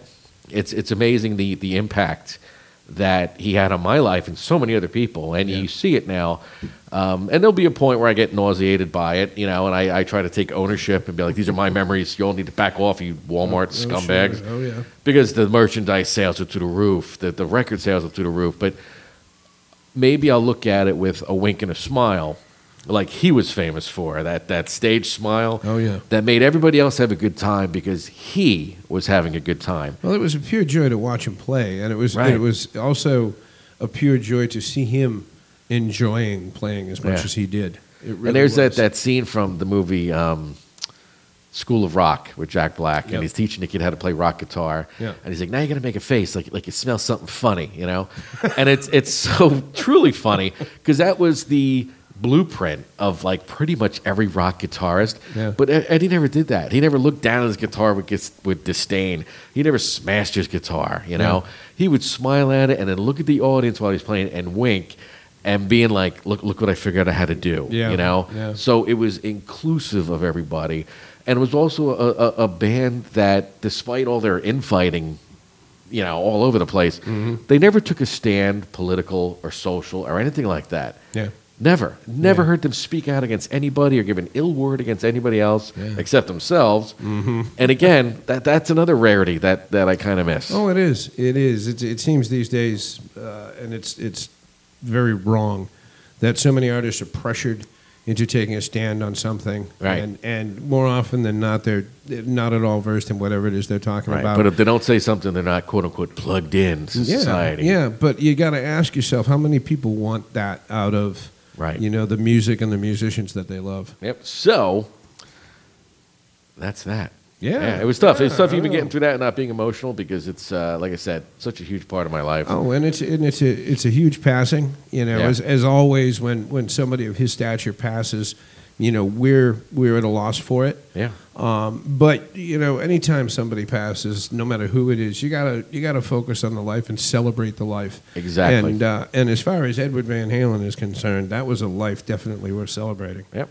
it's, it's amazing the, the impact that he had on my life and so many other people. And you see it now. Um, and there'll be a point where I get nauseated by it, you know, and I, I try to take ownership and be like, these are my memories. You all need to back off, you Walmart Oh, scumbags sure. Oh, yeah. because the merchandise sales are through the roof, the, the record sales are through the roof. But maybe I'll look at it with a wink and a smile, like he was famous for that that stage smile. Oh, yeah. that made everybody else have a good time because he was having a good time. Well, it was a pure joy to watch him play, and it was Right. it was also a pure joy to see him enjoying playing as much Yeah. as he did. It really and there's that that scene from the movie. Um, School of Rock with Jack Black, and Yep. he's teaching the kid how to play rock guitar. Yeah. And he's like, "Now you got to make a face like like you smell something funny," you know. and it's it's so truly funny because that was the blueprint of like pretty much every rock guitarist. Yeah. But Ed- Eddie never did that. He never looked down at his guitar with with disdain. He never smashed his guitar. You know, he would smile at it and then look at the audience while he's playing and wink. And being like, look, look what I figured out how to do. Yeah. You know, Yeah. so it was inclusive of everybody. And it was also a, a, a band that, despite all their infighting, you know, all over the place, Mm-hmm. they never took a stand, political or social or anything like that. Yeah. Never. Never Yeah. heard them speak out against anybody or give an ill word against anybody else Yeah. except themselves. Mm-hmm. And again, that, that's another rarity that, that I kind of miss. Oh, it is. It is. It, it seems these days, uh, and it's it's very wrong that so many artists are pressured into taking a stand on something. Right. And and more often than not, they're not at all versed in whatever it is they're talking Right. about. But if they don't say something, they're not quote unquote plugged in to yeah, society. Yeah, but you got to ask yourself how many people want that out of Right. you know the music and the musicians that they love. Yep. So that's that. Yeah. it was tough. it's Yeah, tough I even know. getting through that and not being emotional because it's uh, like I said, such a huge part of my life. Oh, and it's and it's a it's a huge passing. You know, Yeah. as as always when when somebody of his stature passes, you know we're we're at a loss for it. Yeah. Um, but you know, anytime somebody passes, no matter who it is, you gotta you gotta focus on the life and celebrate the life. Exactly. And uh, and as far as Edward Van Halen is concerned, that was a life definitely worth celebrating. Yep.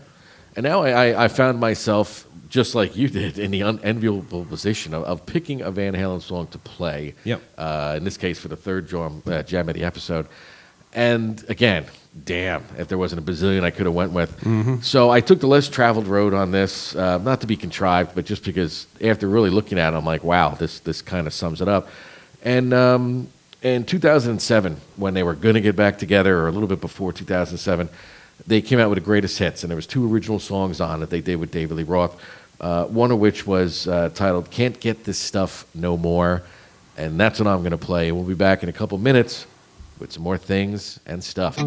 And now I, I found myself, just like you did, in the unenviable position of, of picking a Van Halen song to play. Yep. Uh, in this case, for the third jam, uh, jam of the episode. And again, damn, if there wasn't a bazillion I could have went with. So I took the less traveled road on this, uh, not to be contrived, but just because after really looking at it, I'm like, wow, this this kind of sums it up. And um, in 2007, when they were going to get back together, or a little bit before 2007, they came out with the greatest hits, and there was two original songs on it they did with David Lee Roth. Uh, one of which was uh, titled "Can't Get This Stuff No More," and that's what I'm going to play. We'll be back in a couple minutes with some more things and stuff.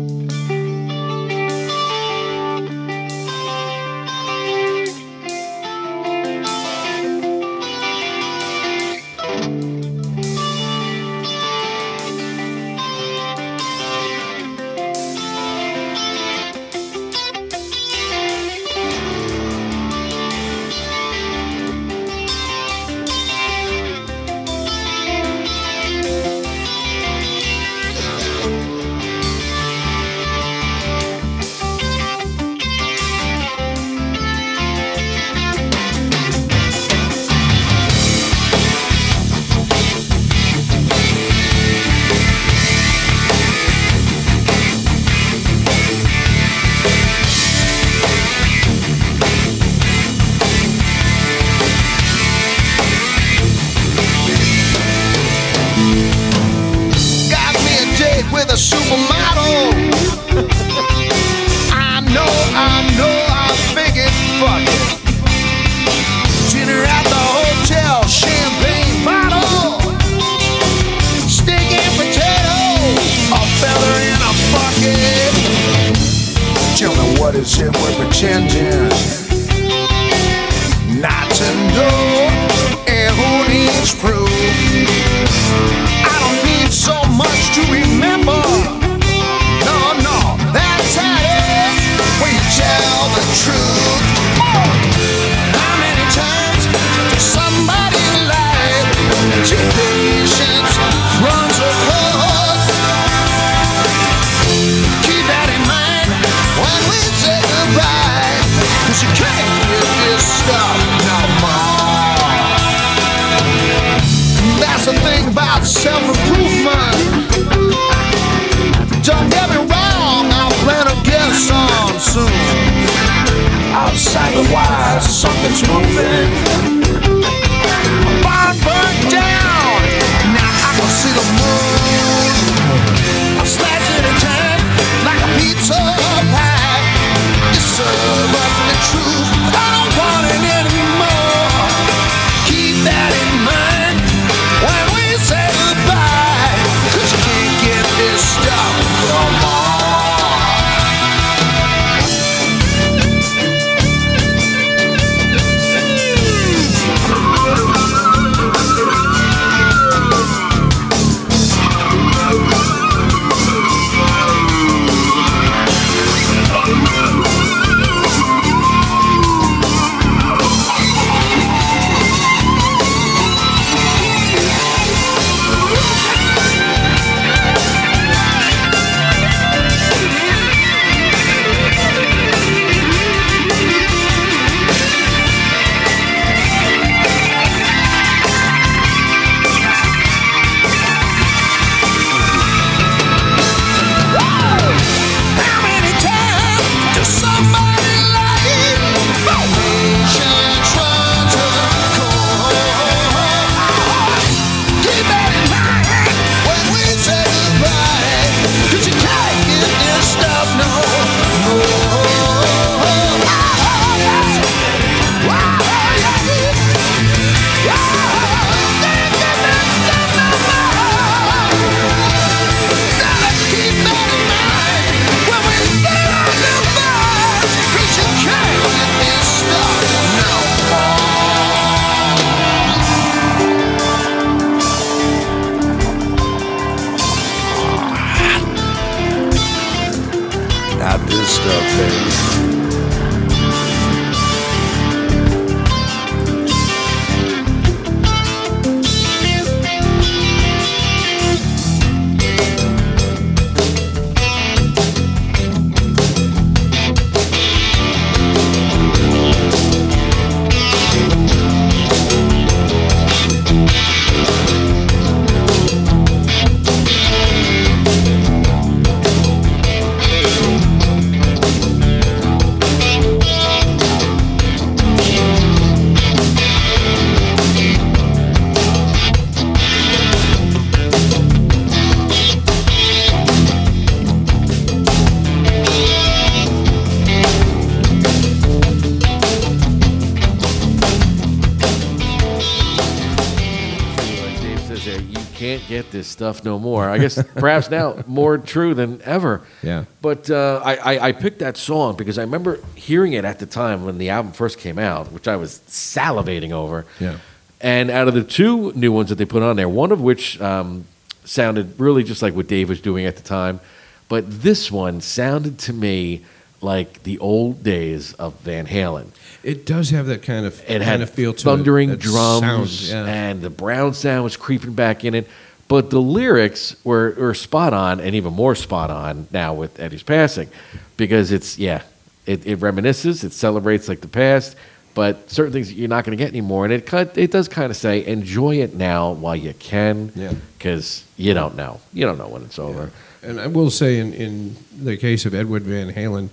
Get this stuff no more. I guess perhaps now more true than ever. Yeah. But uh, I, I, I picked that song because I remember hearing it at the time when the album first came out, which I was salivating over. Yeah. And out of the two new ones that they put on there, one of which um, sounded really just like what Dave was doing at the time, but this one sounded to me like the old days of Van Halen. It does have that kind of It kind had of feel to thundering it. drums, sound, yeah. and the brown sound was creeping back in it. But the lyrics were, were spot on, and even more spot on now with Eddie's passing, because it's yeah, it, it reminisces, it celebrates like the past, but certain things you're not going to get anymore, and it cut, it does kind of say enjoy it now while you can, Yeah. because you don't know, you don't know when it's over. And I will say, in, in the case of Edward Van Halen,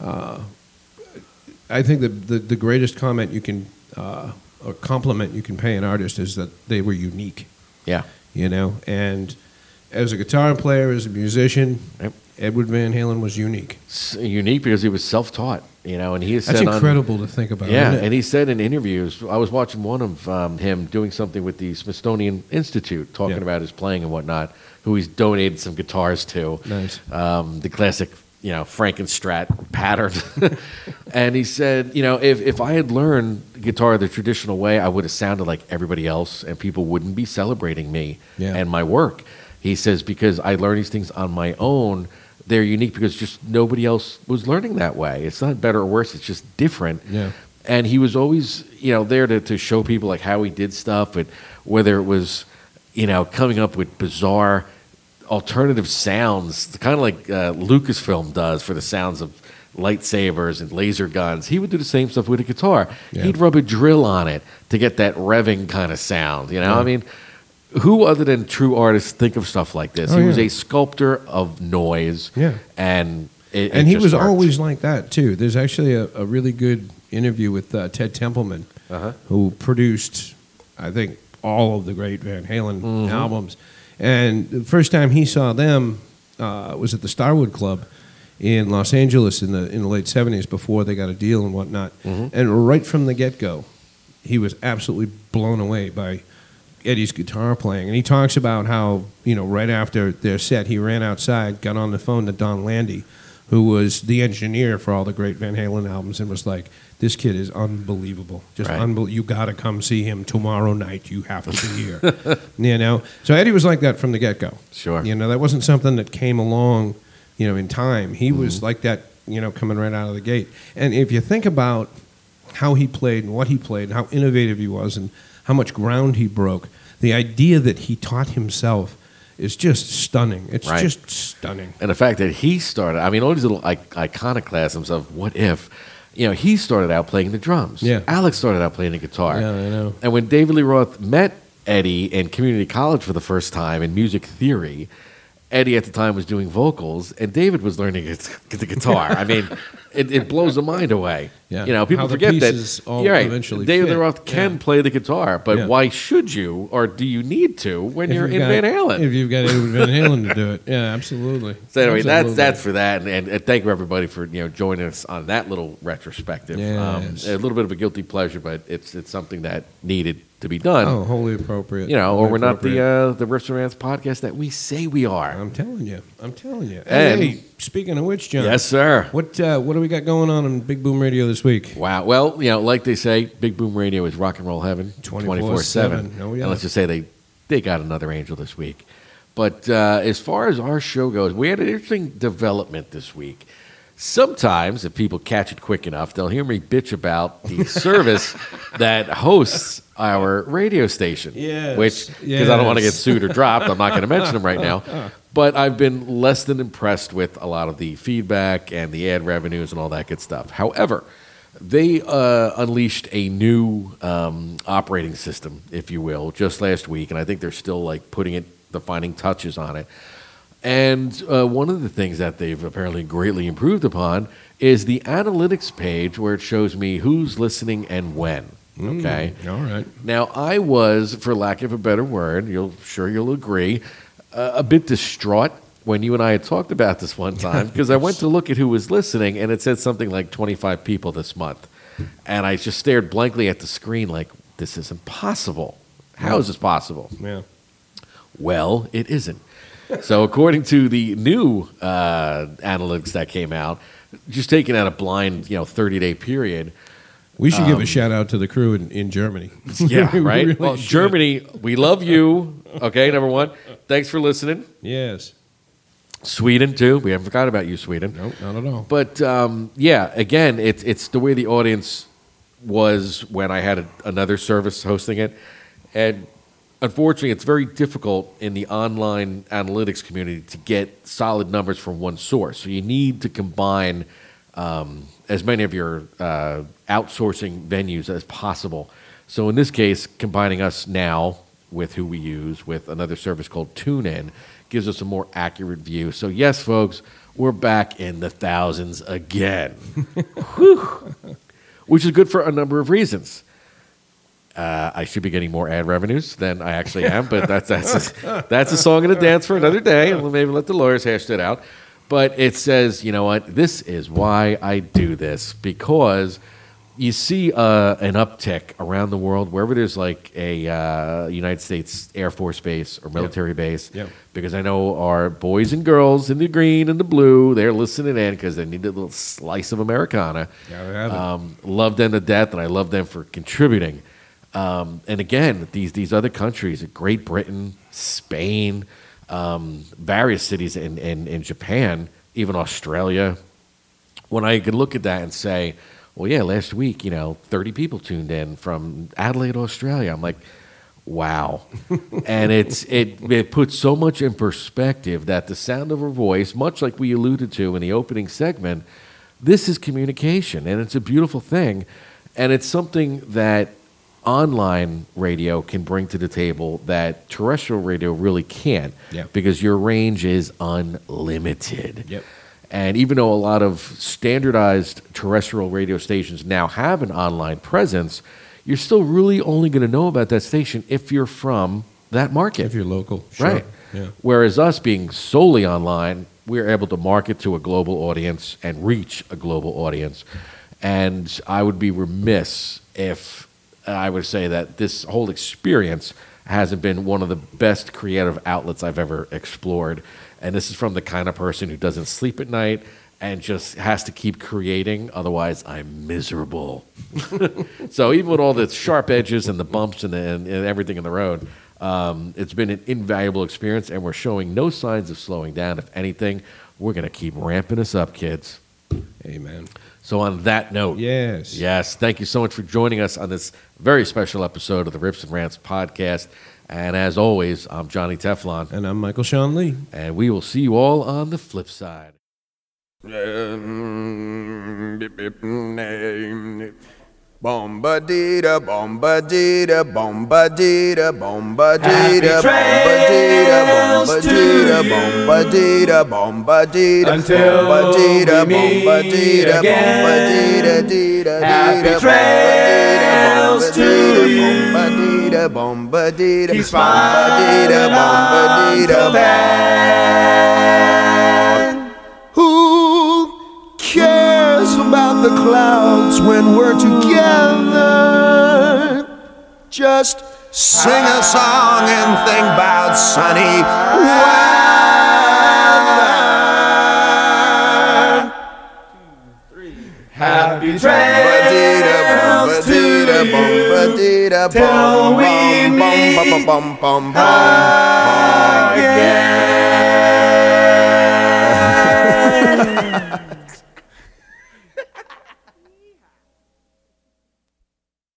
uh, I think the, the, the greatest comment you can, uh, or compliment you can pay an artist is that they were unique, Yeah, you know? And as a guitar player, as a musician. Edward Van Halen was unique. Unique because he was self-taught, you know, and he has That's said on- incredible to think about. Yeah, and he said in interviews, I was watching one of um, him doing something with the Smithsonian Institute, talking Yeah. about his playing and whatnot, who he's donated some guitars to. Nice. Um, the classic, you know, Frankenstrat pattern. and he said, you know, if, if I had learned guitar the traditional way, I would have sounded like everybody else, and people wouldn't be celebrating me Yeah. and my work. He says, because I learned these things on my own, they're unique because just nobody else was learning that way. It's not better or worse, it's just different. Yeah. And he was always, you know, there to, to show people like how he did stuff, and whether it was, you know, coming up with bizarre alternative sounds, kind of like uh, Lucasfilm does for the sounds of lightsabers and laser guns. He would do the same stuff with a guitar. Yeah. He'd rub a drill on it to get that revving kind of sound. You know, I mean, who other than true artists think of stuff like this? Oh, he was a sculptor of noise. Yeah. and it, and it he was worked. always like that too. There's actually a, a really good interview with uh, Ted Templeman, Uh-huh. who produced, I think, all of the great Van Halen Mm-hmm. albums. And the first time he saw them uh, was at the Starwood Club in Los Angeles in the in the late '70s before they got a deal and whatnot. Mm-hmm. And right from the get go, he was absolutely blown away by Eddie's guitar playing. And he talks about how, you know, right after their set, he ran outside, got on the phone to Donn Landee, who was the engineer for all the great Van Halen albums, and was like, this kid is unbelievable. Just Right. unbelievable. You got to come see him tomorrow night. You have to be here. you know? So Eddie was like that from the get go. Sure. You know, that wasn't something that came along, you know, in time. He Mm-hmm. was like that, you know, coming right out of the gate. And if you think about how he played and what he played and how innovative he was and how much ground he broke, the idea that he taught himself is just stunning. It's Right. just stunning. And the fact that he started, I mean, all these little I- iconoclasms of what if, you know, he started out playing the drums. Yeah. Alex started out playing the guitar. Yeah, I know. And when David Lee Roth met Eddie in community college for the first time in music theory, Eddie at the time was doing vocals, and David was learning the guitar. I mean, it, it blows the mind away. Yeah. You know, people How forget that. all you're right. eventually David. Roth can Yeah. play the guitar, but Yeah. why should you, or do you need to, when If you're in got- Van Halen? If you've got Edward Van Halen to do it. Yeah, absolutely. So anyway, that's Absolutely. that's for that, and, and, and thank you everybody for you know joining us on that little retrospective. Um, a little bit of a guilty pleasure, but it's it's something that needed to be done. Oh, wholly appropriate. you know, Wholly or we're not the uh, the Riffs and Rants podcast that we say we are. I'm telling you. I'm telling you. And- hey, speaking of which, John. yes, sir. What uh, what do we got going on on Big Boom Radio this week? Wow. Well, you know, like they say, Big Boom Radio is rock and roll heaven, 24/7. Oh, yeah. And let's just say they they got another angel this week. But uh, as far as our show goes, we had an interesting development this week. Sometimes, if people catch it quick enough, they'll hear me bitch about the service that hosts our radio station. Yes, Which, because I don't want to get sued or dropped, I'm not going to mention them right now. But I've been less than impressed with a lot of the feedback and the ad revenues and all that good stuff. However, they uh, unleashed a new um, operating system, if you will, just last week, and I think they're still like putting it, the finding touches on it. And uh, one of the things that they've apparently greatly improved upon is the analytics page where it shows me who's listening and when. Okay. All right. Now, I was, for lack of a better word, you'll sure you'll agree, uh, a bit distraught when you and I had talked about this one time because I went to look at who was listening and it said something like 25 people this month. And I just stared blankly at the screen like, this is impossible. How is this possible? Yeah. Well, it isn't. So, according to the new uh, analytics that came out, just taking out a blind, you know, 30 day period, We should give a shout out to the crew in, in Germany. Um, yeah, We right? really well, should. Germany, we love you. Okay, number one. Thanks for listening. Yes. Sweden, too. We haven't forgot about you, Sweden. No, not at all. But um, yeah, again, it's it's the way the audience was when I had a, another service hosting it, and unfortunately, it's very difficult in the online analytics community to get solid numbers from one source. So you need to combine um, as many of your uh, outsourcing venues as possible. So in this case, combining us now with who we use with another service called TuneIn gives us a more accurate view. So yes, folks, we're back in the thousands again, Whew. which is good for a number of reasons. Uh, I should be getting more ad revenues than I actually am, but that's that's a, that's a song and a dance for another day, and we'll maybe let the lawyers hash it out. But it says, you know what? This is why I do this because you see uh, an uptick around the world wherever there's like a uh, United States Air Force base or military base. Yep. Because I know our boys and girls in the green and the blue, they're listening in because they need a little slice of Americana. Yeah, they have it. Um, love them to death, and I love them for contributing. Um, and again, these these other countries, Great Britain, Spain, um, various cities in, in, in Japan, even Australia, when I could look at that and say, well, yeah, last week, you know, 30 people tuned in from Adelaide, Australia. I'm like, wow. and it's it, it puts so much in perspective that the sound of her voice, much like we alluded to in the opening segment, this is communication and it's a beautiful thing. And it's something that online radio can bring to the table that terrestrial radio really can't Yeah. because your range is unlimited. Yep. And even though a lot of standardized terrestrial radio stations now have an online presence, you're still really only going to know about that station if you're from that market. If you're local, sure. Right. Yeah. Whereas us being solely online, we're able to market to a global audience and reach a global audience. And I would be remiss if I would say that this whole experience hasn't been one of the best creative outlets I've ever explored. And this is from the kind of person who doesn't sleep at night and just has to keep creating, otherwise, I'm miserable. so even with all the sharp edges and the bumps and, the, and, and everything in the road, um, it's been an invaluable experience, and we're showing no signs of slowing down. If anything, we're going to keep ramping us up, kids. Amen. So on that note, Yes. yes, thank you so much for joining us on this very special episode of the Rips and Rants podcast. And as always, I'm Johnny Teflon. And I'm Michael Sean Lee. And we will see you all on the flip side bombadita, bombadita, he's bombadita, bombadita, man. Who cares about the clouds when we're together? Just sing a song and think about sunny weather. Happy trails to you meet up. Till we meet again.